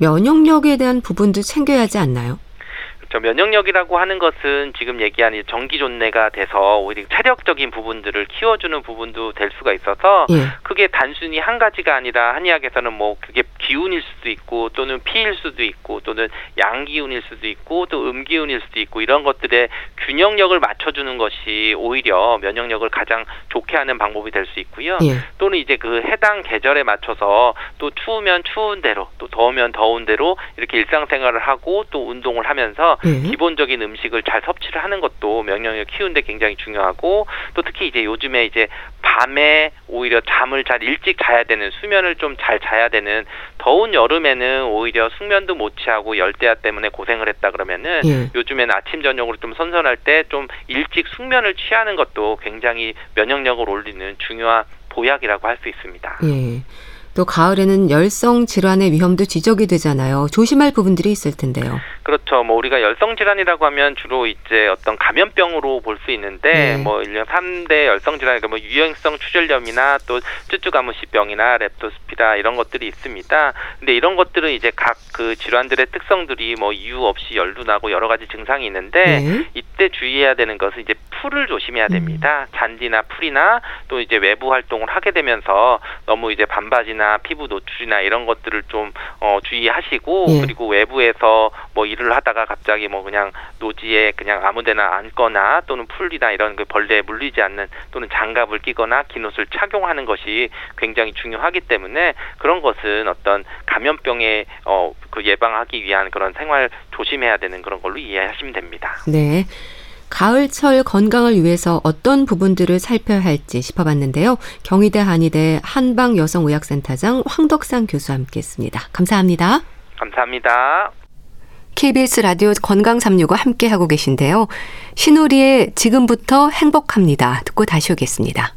면역력에 대한 부분도 챙겨야 하지 않나요? 저 면역력이라고 하는 것은 지금 얘기한 전기 존내가 돼서 오히려 체력적인 부분들을 키워주는 부분도 될 수가 있어서 예. 그게 단순히 한 가지가 아니라 한의학에서는 뭐 그게 기운일 수도 있고 또는 피일 수도 있고 또는 양기운일 수도 있고 또 음기운일 수도 있고 이런 것들의 균형력을 맞춰주는 것이 오히려 면역력을 가장 좋게 하는 방법이 될 수 있고요. 예. 또는 이제 그 해당 계절에 맞춰서 또 추우면 추운 대로 또 더우면 더운 대로 이렇게 일상생활을 하고 또 운동을 하면서 예. 기본적인 음식을 잘 섭취를 하는 것도 면역력 키우는데 굉장히 중요하고 또 특히 이제 요즘에 이제 밤에 오히려 잠을 잘 일찍 자야 되는 수면을 좀 잘 자야 되는 더운 여름에는 오히려 숙면도 못 취하고 열대야 때문에 고생을 했다 그러면은 예. 요즘에는 아침 저녁으로 좀 선선할 때 좀 일찍 숙면을 취하는 것도 굉장히 면역력을 올리는 중요한 보약이라고 할 수 있습니다. 예. 또 가을에는 열성 질환의 위험도 지적이 되잖아요. 조심할 부분들이 있을 텐데요. 그렇죠. 뭐 우리가 열성 질환이라고 하면 주로 이제 어떤 감염병으로 볼 수 있는데 네. 뭐 일년 3대 열성 질환 그러니까 뭐 유행성 추절염이나 또 쭈쭈가무시병이나 렙토스피라 이런 것들이 있습니다. 근데 이런 것들은 이제 각 그 질환들의 특성들이 뭐 이유 없이 열도 나고 여러 가지 증상이 있는데 네. 이때 주의해야 되는 것은 이제 풀을 조심해야 음. 됩니다. 음. 잔디나 풀이나 또 이제 외부 활동을 하게 되면서 너무 이제 반바지나 피부 노출이나 이런 것들을 좀 어, 주의하시고 예. 그리고 외부에서 뭐 일을 하다가 갑자기 뭐 그냥 노지에 그냥 아무데나 앉거나 또는 풀이나 이런 그 벌레에 물리지 않는 또는 장갑을 끼거나 긴 옷을 착용하는 것이 굉장히 중요하기 때문에 그런 것은 어떤 감염병에 어, 그 예방하기 위한 그런 생활 조심해야 되는 그런 걸로 이해하시면 됩니다. 네. 가을철 건강을 위해서 어떤 부분들을 살펴야 할지 짚어봤는데요. 경희대 한의대 한방여성의학센터장 황덕상 교수와 함께했습니다. 감사합니다. 감사합니다. KBS 라디오 건강 365 함께 하고 계신데요. 신우리의 지금부터 행복합니다. 듣고 다시 오겠습니다.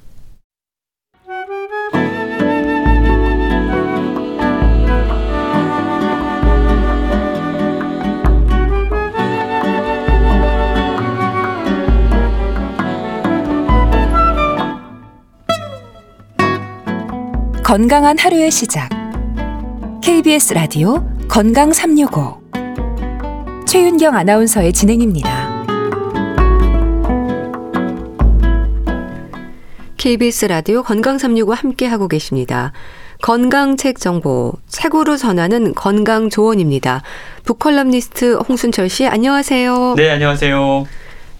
건강한 하루의 시작. KBS 라디오 건강 365. 최윤경 아나운서의 진행입니다. KBS 라디오 건강 365 함께 하고 계십니다. 건강책 정보 책으로 전하는 건강 조언입니다. 북컬럼니스트 홍순철 씨 안녕하세요. 네, 안녕하세요.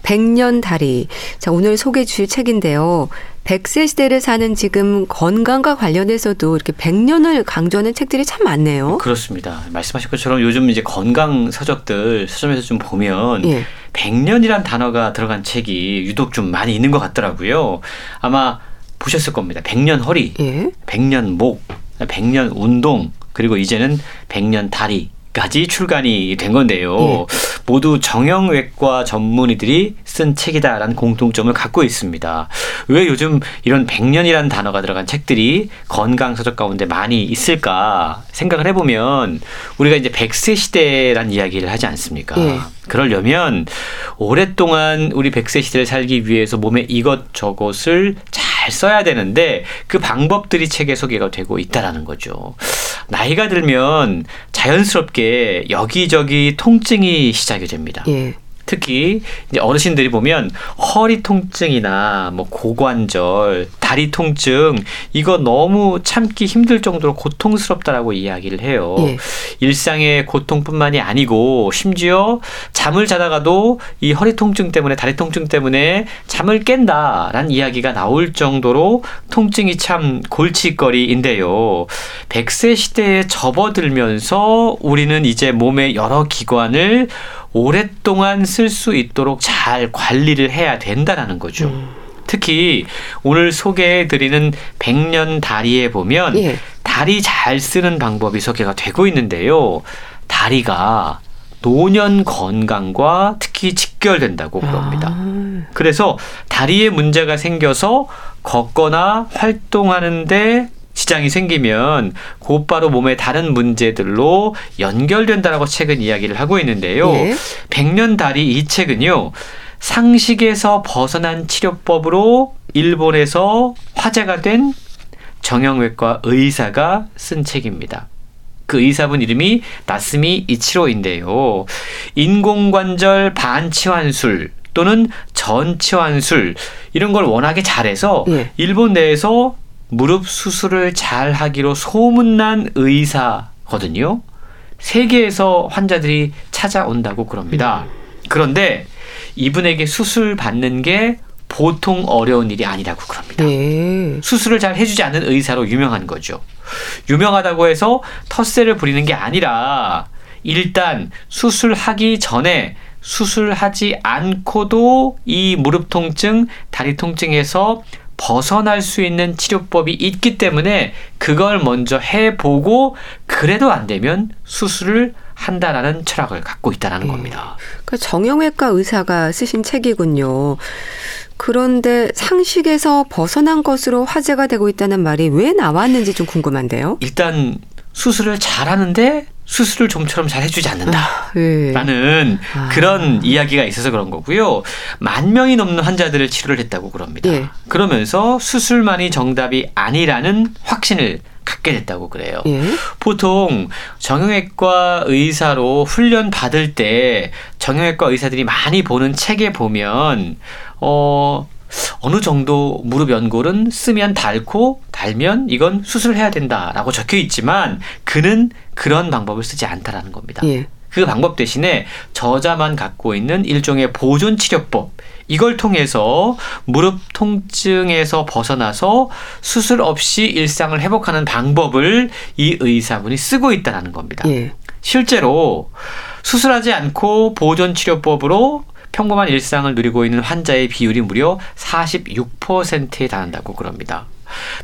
백년 다리. 자, 오늘 소개해 주실 책인데요. 100세 시대를 사는 지금 건강과 관련해서도 이렇게 100년을 강조하는 책들이 참 많네요. 그렇습니다. 말씀하신 것처럼 요즘 이제 건강 서적들 서점에서 좀 보면 예. 100년이란 단어가 들어간 책이 유독 좀 많이 있는 것 같더라고요. 아마 보셨을 겁니다. 100년 허리, 예. 100년 목, 100년 운동, 그리고 이제는 100년 다리, 까지 출간이 된 건데요. 예. 모두 정형외과 전문의들이 쓴 책이다라는 공통점을 갖고 있습니다. 왜 요즘 이런 백년이라는 단어가 들어간 책들이 건강 서적 가운데 많이 있을까 생각을 해보면 우리가 이제 백세 시대란 이야기를 하지 않습니까? 예. 그러려면 오랫동안 우리 백세 시대를 살기 위해서 몸에 이것 저것을 잘 써야 되는데 그 방법들이 책에 소개가 되고 있다라는 거죠. 나이가 들면 자연스럽게 여기저기 통증이 시작이 됩니다. 예. 특히 이제 어르신들이 보면 허리 통증이나 뭐 고관절, 다리 통증 이거 너무 참기 힘들 정도로 고통스럽다라고 이야기를 해요. 예. 일상의 고통뿐만이 아니고 심지어 잠을 자다가도 이 허리 통증 때문에 다리 통증 때문에 잠을 깬다라는 이야기가 나올 정도로 통증이 참 골칫거리인데요. 100세 시대에 접어들면서 우리는 이제 몸의 여러 기관을 오랫동안 쓸 수 있도록 잘 관리를 해야 된다라는 거죠. 음. 특히 오늘 소개해 드리는 백년 다리에 보면 예. 다리 잘 쓰는 방법이 소개가 되고 있는데요. 다리가 노년 건강과 특히 직결된다고 그럽니다. 아. 그래서 다리에 문제가 생겨서 걷거나 활동하는데 지장이 생기면 곧바로 몸의 다른 문제들로 연결된다라고 책은 이야기를 하고 있는데요. 예. 백년 다리 이 책은요. 상식에서 벗어난 치료법으로 일본에서 화제가 된 정형외과 의사가 쓴 책입니다. 그 의사분 이름이 나스미 이치로인데요. 인공관절 반치환술 또는 전치환술 이런 걸 워낙에 잘해서 예. 일본 내에서 무릎 수술을 잘 하기로 소문난 의사거든요. 세계에서 환자들이 찾아온다고 그럽니다. 그런데 이분에게 수술 받는 게 보통 어려운 일이 아니라고 그럽니다. 네. 수술을 잘 해주지 않는 의사로 유명한 거죠. 유명하다고 해서 텃세를 부리는 게 아니라 일단 수술하기 전에 수술하지 않고도 이 무릎 통증, 다리 통증에서 벗어날 수 있는 치료법이 있기 때문에 그걸 먼저 해보고 그래도 안 되면 수술을 한다라는 철학을 갖고 있다는 네. 겁니다. 그 정형외과 의사가 쓰신 책이군요. 그런데 상식에서 벗어난 것으로 화제가 되고 있다는 말이 왜 나왔는지 좀 궁금한데요. 일단 수술을 잘하는데 수술을 좀처럼 잘 해주지 않는다라는 아, 예. 아. 그런 이야기가 있어서 그런 거고요. 만 명이 넘는 환자들을 치료를 했다고 그럽니다. 예. 그러면서 수술만이 정답이 아니라는 확신을 갖게 됐다고 그래요. 예. 보통 정형외과 의사로 훈련 받을 때 정형외과 의사들이 많이 보는 책에 보면 어 어느 정도 무릎 연골은 쓰면 닳고 달면 이건 수술해야 된다라고 적혀 있지만 그는 그런 방법을 쓰지 않다라는 겁니다. 예. 그 방법 대신에 저자만 갖고 있는 일종의 보존 치료법 이걸 통해서 무릎 통증에서 벗어나서 수술 없이 일상을 회복하는 방법을 이 의사분이 쓰고 있다는 겁니다. 예. 실제로 수술하지 않고 보존 치료법으로 평범한 일상을 누리고 있는 환자의 비율이 무려 46%에 달한다고 그럽니다.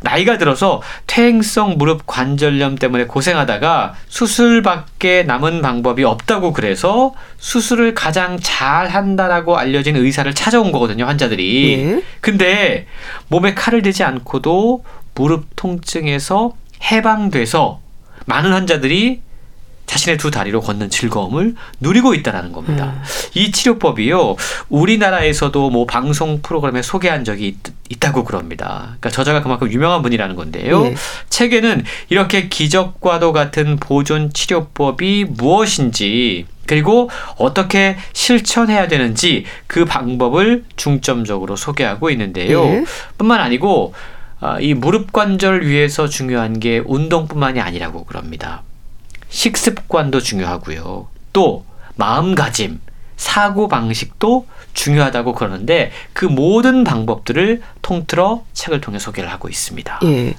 나이가 들어서 퇴행성 무릎 관절염 때문에 고생하다가 수술밖에 남은 방법이 없다고 그래서 수술을 가장 잘 한다라고 알려진 의사를 찾아온 거거든요, 환자들이. 예. 근데 몸에 칼을 대지 않고도 무릎 통증에서 해방돼서 많은 환자들이 자신의 두 다리로 걷는 즐거움을 누리고 있다라는 겁니다. 음. 이 치료법이요. 우리나라에서도 뭐 방송 프로그램에 소개한 적이 있, 다고 그럽니다. 그러니까 저자가 그만큼 유명한 분이라는 건데요. 예. 책에는 이렇게 기적과도 같은 보존 치료법이 무엇인지 그리고 어떻게 실천해야 되는지 그 방법을 중점적으로 소개하고 있는데요. 예. 뿐만 아니고 아, 이 무릎 관절 위해서 중요한 게 운동뿐만이 아니라고 그럽니다. 식습관도 중요하고요. 또 마음가짐, 사고 방식도 중요하다고 그러는데 그 모든 방법들을 통틀어 책을 통해 소개를 하고 있습니다. 예.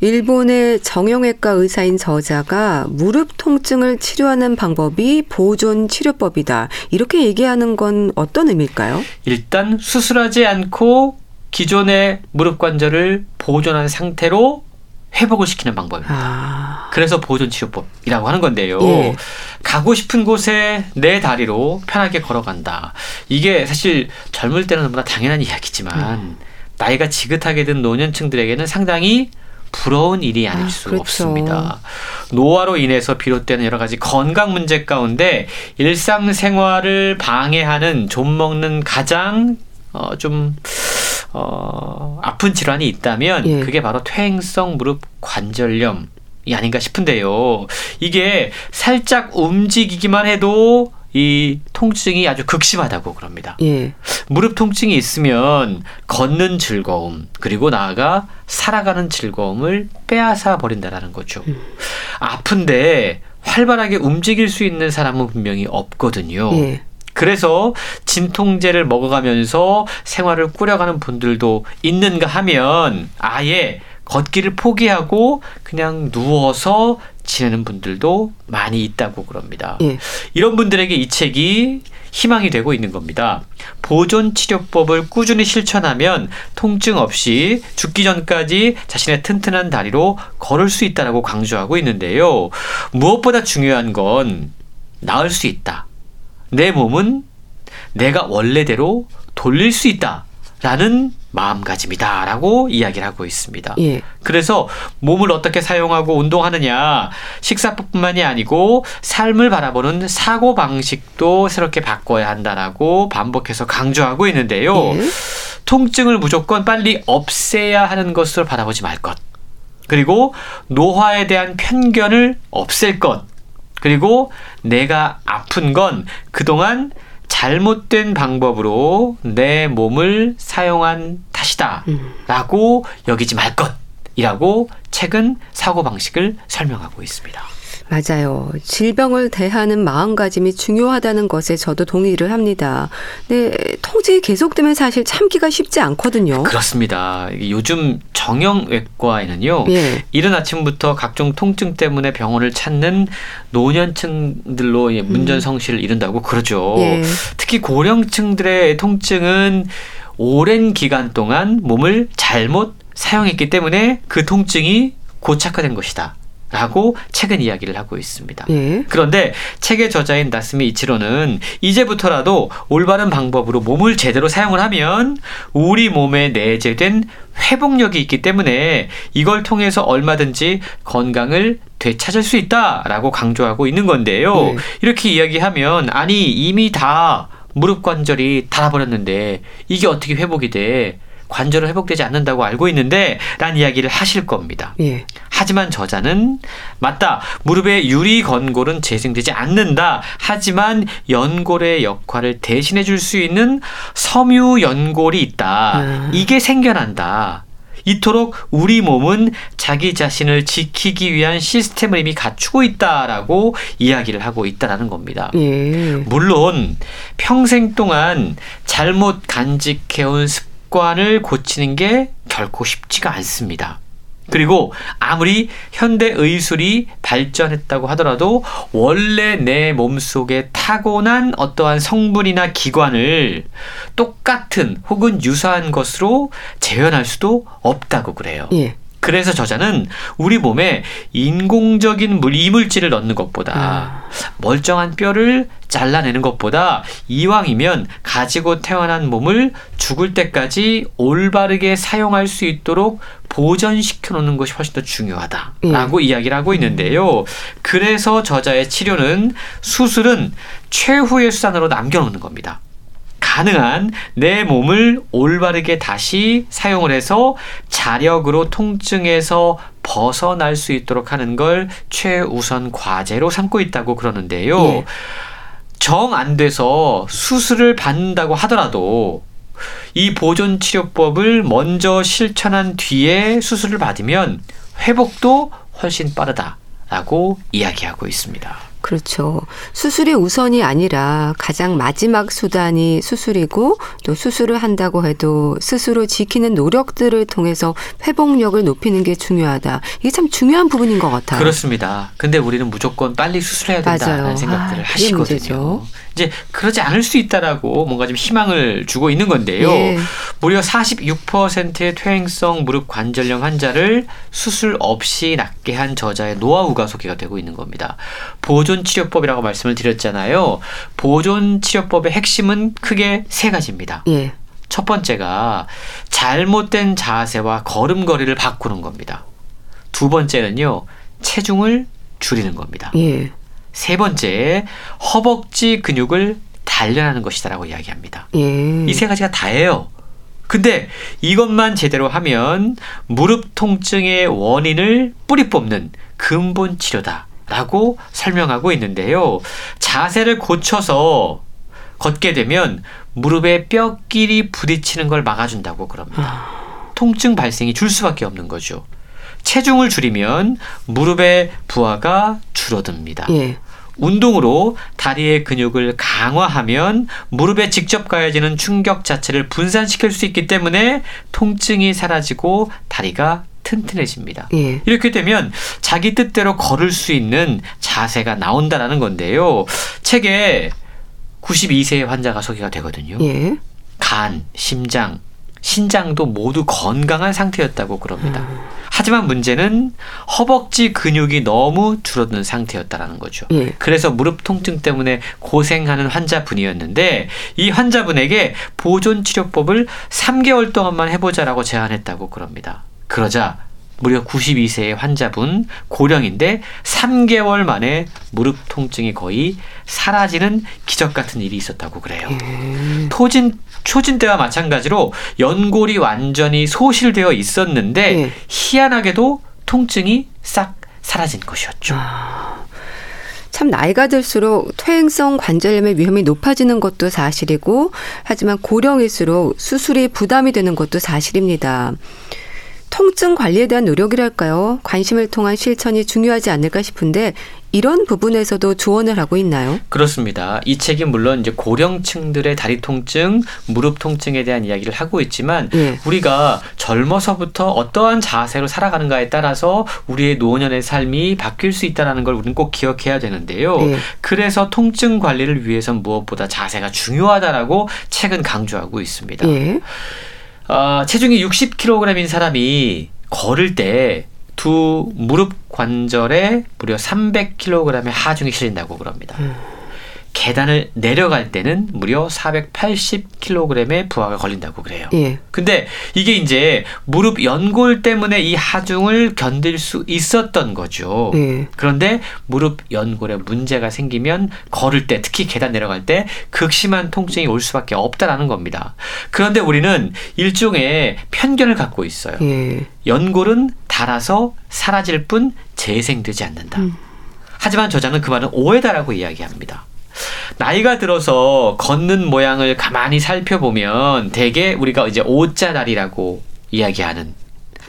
일본의 정형외과 의사인 저자가 무릎 통증을 치료하는 방법이 보존 치료법이다. 이렇게 얘기하는 건 어떤 의미일까요? 일단 수술하지 않고 기존의 무릎 관절을 보존한 상태로 회복을 시키는 방법입니다. 아. 그래서 보존 치료법이라고 하는 건데요. 예. 가고 싶은 곳에 내 다리로 편하게 걸어간다. 이게 사실 젊을 때는 너무나 당연한 이야기지만 음. 나이가 지긋하게 든 노년층들에게는 상당히 부러운 일이 아닐 아, 수 그렇죠. 없습니다. 노화로 인해서 비롯되는 여러 가지 건강 문제 가운데 일상생활을 방해하는 좀 먹는 가장 어, 좀 어, 아픈 질환이 있다면 예. 그게 바로 퇴행성 무릎 관절염. 이 아닌가 싶은데요. 이게 살짝 움직이기만 해도 이 통증이 아주 극심하다고 그럽니다. 예. 무릎 통증이 있으면 걷는 즐거움 그리고 나아가 살아가는 즐거움을 빼앗아 버린다라는 거죠. 음. 아픈데 활발하게 움직일 수 있는 사람은 분명히 없거든요. 예. 그래서 진통제를 먹어가면서 생활을 꾸려가는 분들도 있는가 하면 아예 걷기를 포기하고 그냥 누워서 지내는 분들도 많이 있다고 그럽니다. 예. 이런 분들에게 이 책이 희망이 되고 있는 겁니다. 보존 치료법을 꾸준히 실천하면 통증 없이 죽기 전까지 자신의 튼튼한 다리로 걸을 수 있다라고 강조하고 있는데요. 무엇보다 중요한 건 나을 수 있다. 내 몸은 내가 원래대로 돌릴 수 있다. 라는 마음가짐이다 라고 이야기를 하고 있습니다. 예. 그래서 몸을 어떻게 사용하고 운동하느냐 식사뿐만이 아니고 삶을 바라보는 사고 방식도 새롭게 바꿔야 한다라고 반복해서 강조하고 있는데요. 예. 통증을 무조건 빨리 없애야 하는 것으로 바라보지 말 것. 그리고 노화에 대한 편견을 없앨 것. 그리고 내가 아픈 건 그동안 잘못된 방법으로 내 몸을 사용한 탓이다. 음. 라고 여기지 말 것이라고 책은 사고방식을 설명하고 있습니다. 맞아요. 질병을 대하는 마음가짐이 중요하다는 것에 저도 동의를 합니다. 네, 통증이 계속되면 사실 참기가 쉽지 않거든요. 그렇습니다. 요즘 정형외과에는요. 예. 이른 아침부터 각종 통증 때문에 병원을 찾는 노년층들로 음. 문전성시를 이룬다고 그러죠. 예. 특히 고령층들의 통증은 오랜 기간 동안 몸을 잘못 사용했기 때문에 그 통증이 고착화된 것이다. 라고 책은 이야기를 하고 있습니다. 예. 그런데 책의 저자인 나스미 이치로는 이제부터라도 올바른 방법으로 몸을 제대로 사용을 하면 우리 몸에 내재된 회복력이 있기 때문에 이걸 통해서 얼마든지 건강을 되찾을 수 있다라고 강조하고 있는 건데요. 예. 이렇게 이야기하면 아니 이미 다 무릎 관절이 닳아버렸는데 이게 어떻게 회복이 돼? 관절은 회복되지 않는다고 알고 있는데 란 이야기를 하실 겁니다. 예. 하지만 저자는 맞다. 무릎의 유리 건골은 재생되지 않는다. 하지만 연골의 역할을 대신해 줄 수 있는 섬유 연골이 있다. 음. 이게 생겨난다. 이토록 우리 몸은 자기 자신을 지키기 위한 시스템을 이미 갖추고 있다라고 이야기를 하고 있다라는 겁니다. 예. 물론 평생 동안 잘못 간직해온 습 습관을 고치는 게 결코 쉽지가 않습니다. 그리고 아무리 현대 의술이 발전했다고 하더라도 원래 내 몸속에 타고난 어떠한 성분이나 기관을 똑같은 혹은 유사한 것으로 재현할 수도 없다고 그래요. 예. 그래서 저자는 우리 몸에 인공적인 물, 이물질을 넣는 것보다 아. 멀쩡한 뼈를 잘라내는 것보다 이왕이면 가지고 태어난 몸을 죽을 때까지 올바르게 사용할 수 있도록 보존시켜 놓는 것이 훨씬 더 중요하다라고 예. 이야기를 하고 있는데요. 그래서 저자의 치료는 수술은 최후의 수단으로 남겨놓는 겁니다. 가능한 내 몸을 올바르게 다시 사용을 해서 자력으로 통증에서 벗어날 수 있도록 하는 걸 최우선 과제로 삼고 있다고 그러는데요. 예. 정안 돼서 수술을 받는다고 하더라도 이 보존 치료법을 먼저 실천한 뒤에 수술을 받으면 회복도 훨씬 빠르다라고 이야기하고 있습니다. 그렇죠. 수술이 우선이 아니라 가장 마지막 수단이 수술이고 또 수술을 한다고 해도 스스로 지키는 노력들을 통해서 회복력을 높이는 게 중요하다. 이게 참 중요한 부분인 것 같아요. 그렇습니다. 근데 우리는 무조건 빨리 수술해야 된다는 맞아요. 생각들을 아, 하시거든요. 이제 그러지 않을 수 있다라고 뭔가 좀 희망을 주고 있는 건데요. 예. 무려 46%의 퇴행성 무릎 관절염 환자를 수술 없이 낫게 한 저자의 노하우가 소개가 되고 있는 겁니다. 보존 치료법이라고 말씀을 드렸잖아요. 보존 치료법의 핵심은 크게 세 가지입니다. 예. 첫 번째가 잘못된 자세와 걸음걸이를 바꾸는 겁니다. 두 번째는요, 체중을 줄이는 겁니다. 예. 세 번째, 허벅지 근육을 단련하는 것이다라고 이야기합니다. 예. 이세 가지가 다예요. 근데 이것만 제대로 하면 무릎 통증의 원인을 뿌리 뽑는 근본 치료다 라고 설명하고 있는데요. 자세를 고쳐서 걷게 되면 무릎에 뼈끼리 부딪히는 걸 막아준다고 그럽니다. 아. 통증 발생이 줄 수밖에 없는 거죠. 체중을 줄이면 무릎의 부하가 줄어듭니다. 예. 운동으로 다리의 근육을 강화하면 무릎에 직접 가해지는 충격 자체를 분산시킬 수 있기 때문에 통증이 사라지고 다리가 튼튼해집니다. 예. 이렇게 되면 자기 뜻대로 걸을 수 있는 자세가 나온다라는 건데요. 책에 92세의 환자가 소개가 되거든요. 예. 간, 심장, 신장도 모두 건강한 상태였다고 그럽니다. 음. 하지만 문제는 허벅지 근육이 너무 줄어든 상태였다라는 거죠. 예. 그래서 무릎 통증 때문에 고생하는 환자분이었는데 이 환자분에게 보존 치료법을 3개월 동안만 해보자라고 제안했다고 그럽니다. 그러자 무려 92세의 환자분 고령인데 3개월 만에 무릎 통증이 거의 사라지는 기적 같은 일이 있었다고 그래요. 예. 토진 초진 때와 마찬가지로 연골이 완전히 소실되어 있었는데 예. 희한하게도 통증이 싹 사라진 것이었죠. 아, 참 나이가 들수록 퇴행성 관절염의 위험이 높아지는 것도 사실이고 하지만 고령일수록 수술이 부담이 되는 것도 사실입니다. 통증 관리에 대한 노력이랄까요? 관심을 통한 실천이 중요하지 않을까 싶은데 이런 부분에서도 조언을 하고 있나요? 그렇습니다. 이 책이 물론 이제 고령층들의 다리 통증, 무릎 통증에 대한 이야기를 하고 있지만 예. 우리가 젊어서부터 어떠한 자세로 살아가는가에 따라서 우리의 노년의 삶이 바뀔 수 있다는 걸 우리는 꼭 기억해야 되는데요. 예. 그래서 통증 관리를 위해서 무엇보다 자세가 중요하다라고 책은 강조하고 있습니다. 예. 어, 체중이 60kg인 사람이 걸을 때 두 무릎 관절에 무려 300kg의 하중이 실린다고 그럽니다. 음. 계단을 내려갈 때는 무려 480kg의 부하가 걸린다고 그래요. 예. 근데 이게 이제 무릎 연골 때문에 이 하중을 견딜 수 있었던 거죠. 예. 그런데 무릎 연골에 문제가 생기면 걸을 때 특히 계단 내려갈 때 극심한 통증이 올 수밖에 없다라는 겁니다. 그런데 우리는 일종의 편견을 갖고 있어요. 예. 연골은 닳아서 사라질 뿐 재생되지 않는다. 음. 하지만 저자는 그 말은 오해다라고 이야기합니다. 나이가 들어서 걷는 모양을 가만히 살펴보면 대개 우리가 이제 오자 다리라고 이야기하는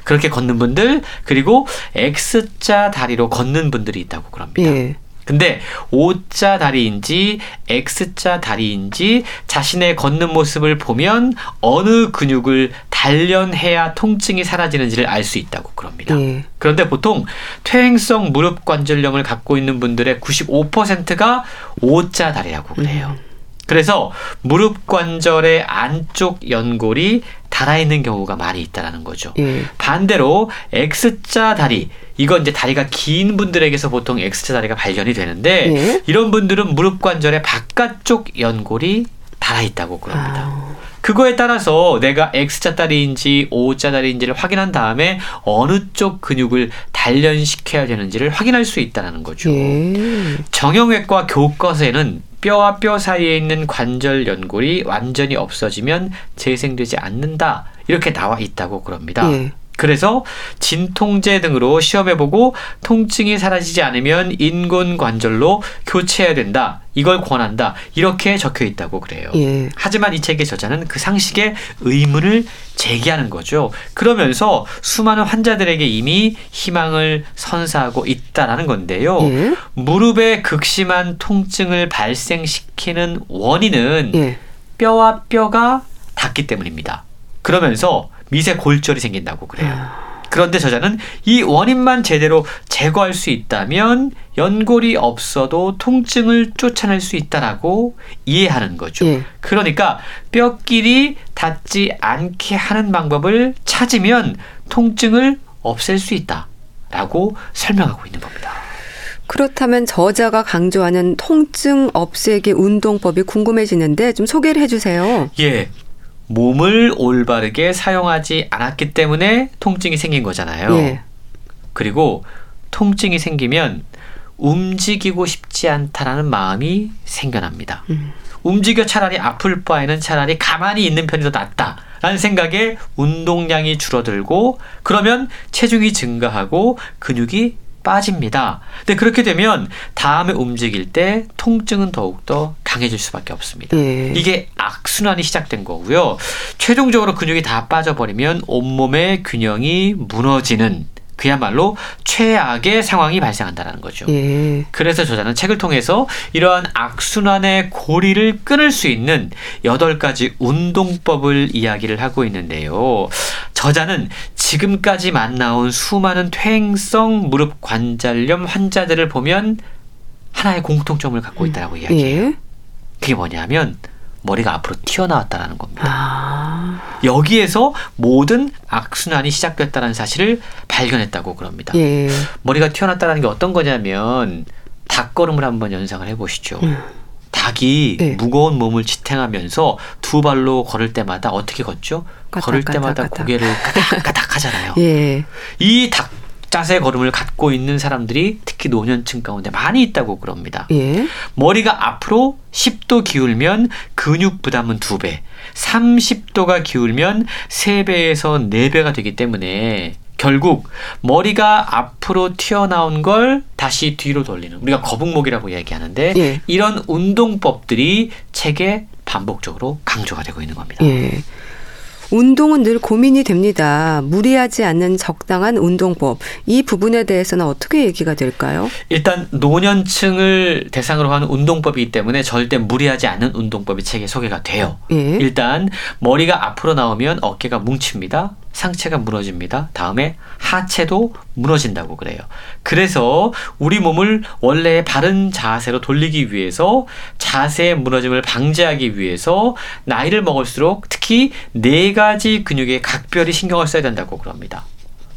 그렇게 걷는 분들 그리고 X자 다리로 걷는 분들이 있다고 그럽니다. 예. 근데 O자 다리인지 X자 다리인지 자신의 걷는 모습을 보면 어느 근육을 단련해야 통증이 사라지는지를 알 수 있다고 그럽니다. 네. 그런데 보통 퇴행성 무릎 관절염을 갖고 있는 분들의 95%가 O자 다리라고 그래요. 음. 그래서 무릎 관절의 안쪽 연골이 달아있는 경우가 많이 있다라는 거죠. 예. 반대로 X자 다리 이건 이제 다리가 긴 분들에게서 보통 X자 다리가 발견이 되는데 예. 이런 분들은 무릎 관절의 바깥쪽 연골이 달아 있다고 그럽니다. 아. 그거에 따라서 내가 X자 다리인지 O자 다리인지를 확인한 다음에 어느 쪽 근육을 단련시켜야 되는지를 확인할 수 있다는 거죠. 예. 정형외과 교과서에는 뼈와 뼈 사이에 있는 관절 연골이 완전히 없어지면 재생되지 않는다. 이렇게 나와 있다고 그럽니다. 예. 그래서 진통제 등으로 시험해보고 통증이 사라지지 않으면 인곤 관절로 교체해야 된다. 이걸 권한다. 이렇게 적혀 있다고 그래요. 예. 하지만 이 책의 저자는 그 상식에 의문을 제기하는 거죠. 그러면서 수많은 환자들에게 이미 희망을 선사하고 있다라는 건데요. 예. 무릎의 극심한 통증을 발생시키는 원인은 예. 뼈와 뼈가 닿기 때문입니다. 그러면서 미세 골절이 생긴다고 그래요. 아. 그런데 저자는 이 원인만 제대로 제거할 수 있다면 연골이 없어도 통증을 쫓아낼 수 있다라고 이해하는 거죠. 예. 그러니까 뼈끼리 닿지 않게 하는 방법을 찾으면 통증을 없앨 수 있다라고 설명하고 있는 겁니다. 그렇다면 저자가 강조하는 통증 없애기 운동법이 궁금해지는데 좀 소개를 해주세요. 예. 몸을 올바르게 사용하지 않았기 때문에 통증이 생긴 거잖아요. 예. 그리고 통증이 생기면 움직이고 싶지 않다라는 마음이 생겨납니다. 음. 움직여 차라리 아플 바에는 차라리 가만히 있는 편이 더 낫다 라는 생각에 운동량이 줄어들고 그러면 체중이 증가하고 근육이 빠집니다. 근데 그렇게 되면 다음에 움직일 때 통증은 더욱더 강해질 수밖에 없습니다. 예. 이게 악순환이 시작된 거고요. 최종적으로 근육이 다 빠져버리면 온몸의 균형이 무너지는 그야말로 최악의 상황이 발생한다는 거죠. 예. 그래서 저자는 책을 통해서 이러한 악순환의 고리를 끊을 수 있는 여덟 가지 운동법을 이야기를 하고 있는데요. 저자는 지금까지 만나온 수많은 퇴행성 무릎 관절염 환자들을 보면 하나의 공통점을 갖고 있다고 음. 이야기해요. 예. 그게 뭐냐면 머리가 앞으로 튀어나왔다라는 겁니다. 아. 여기에서 모든 악순환이 시작됐다는 사실을 발견했다고 그럽니다. 예. 머리가 튀어나왔다는 게 어떤 거냐면 닭걸음을 한번 연상을 해보시죠. 음. 닭이 예. 무거운 몸을 지탱하면서 두 발로 걸을 때마다 어떻게 걷죠? 까닥, 걸을 때마다 까닥, 고개를 까닥까닥 하잖아요. 예. 이닭 자세 걸음을 갖고 있는 사람들이 특히 노년층 가운데 많이 있다고 그럽니다. 예. 머리가 앞으로 10도 기울면 근육 부담은 2배, 30도가 기울면 3배에서 4배가 되기 때문에 결국 머리가 앞으로 튀어나온 걸 다시 뒤로 돌리는 우리가 거북목이라고 얘기하는데 예. 이런 운동법들이 책에 반복적으로 강조가 되고 있는 겁니다. 예. 운동은 늘 고민이 됩니다. 무리하지 않는 적당한 운동법. 이 부분에 대해서는 어떻게 얘기가 될까요? 일단 노년층을 대상으로 하는 운동법이기 때문에 절대 무리하지 않는 운동법이 책에 소개가 돼요. 예. 일단 머리가 앞으로 나오면 어깨가 뭉칩니다. 상체가 무너집니다. 다음에 하체도 무너진다고 그래요. 그래서 우리 몸을 원래의 바른 자세로 돌리기 위해서 자세의 무너짐을 방지하기 위해서 나이를 먹을수록 특히 네 가지 근육에 각별히 신경을 써야 된다고 그럽니다.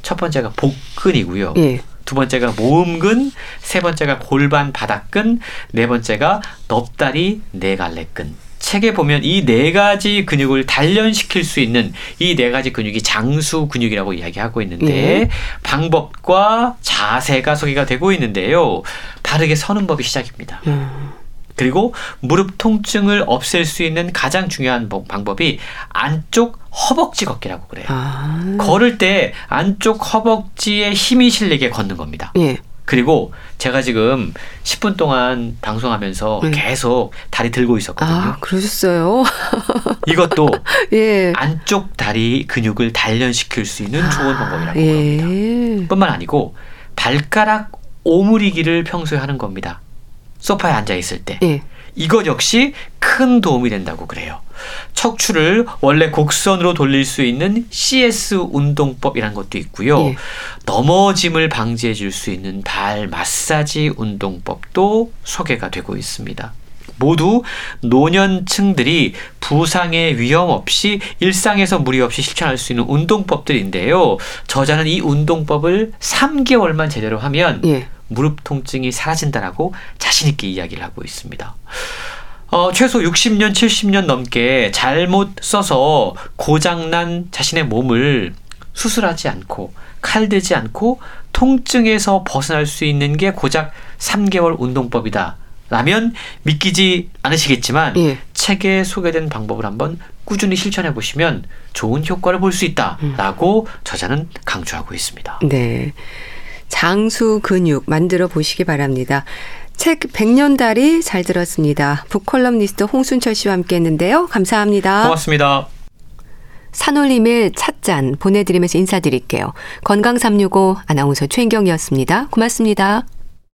첫 번째가 복근이고요. 예. 두 번째가 모음근, 세 번째가 골반 바닥근, 네 번째가 넙다리 네갈래근. 책에 보면 이 네 가지 근육을 단련시킬 수 있는 이 네 가지 근육이 장수 근육이라고 이야기하고 있는데 네. 방법과 자세가 소개가 되고 있는데요. 바르게 서는 법이 시작입니다. 음. 그리고 무릎 통증을 없앨 수 있는 가장 중요한 방법이 안쪽 허벅지 걷기라고 그래요. 아. 걸을 때 안쪽 허벅지에 힘이 실리게 걷는 겁니다. 예. 그리고 제가 지금 10분 동안 방송하면서 네. 계속 다리 들고 있었거든요. 아, 그러셨어요? 이것도 예. 안쪽 다리 근육을 단련시킬 수 있는 좋은 아, 방법이라고 예. 합니다. 뿐만 아니고 발가락 오므리기를 평소에 하는 겁니다. 소파에 앉아 있을 때. 예. 이것 역시 큰 도움이 된다고 그래요. 척추를 원래 곡선으로 돌릴 수 있는 CS 운동법이라는 것도 있고요. 예. 넘어짐을 방지해 줄 수 있는 발 마사지 운동법도 소개가 되고 있습니다. 모두 노년층들이 부상의 위험 없이 일상에서 무리 없이 실천할 수 있는 운동법들인데요. 저자는 이 운동법을 3개월만 제대로 하면 예. 무릎 통증이 사라진다라고 자신 있게 이야기를 하고 있습니다. 어, 최소 60년, 70년 넘게 잘못 써서 고장난 자신의 몸을 수술하지 않고 칼대지 않고 통증에서 벗어날 수 있는 게 고작 3개월 운동법이다. 라면 믿기지 않으시겠지만 예. 책에 소개된 방법을 한번 꾸준히 실천해 보시면 좋은 효과를 볼 수 있다라고 음. 저자는 강조하고 있습니다. 네. 장수 근육 만들어 보시기 바랍니다. 책 100년달이 잘 들었습니다. 북컬럼니스트 홍순철 씨와 함께 했는데요. 감사합니다. 고맙습니다. 산울림의 찻잔 보내드리면서 인사드릴게요. 건강365 아나운서 최인경이었습니다. 고맙습니다.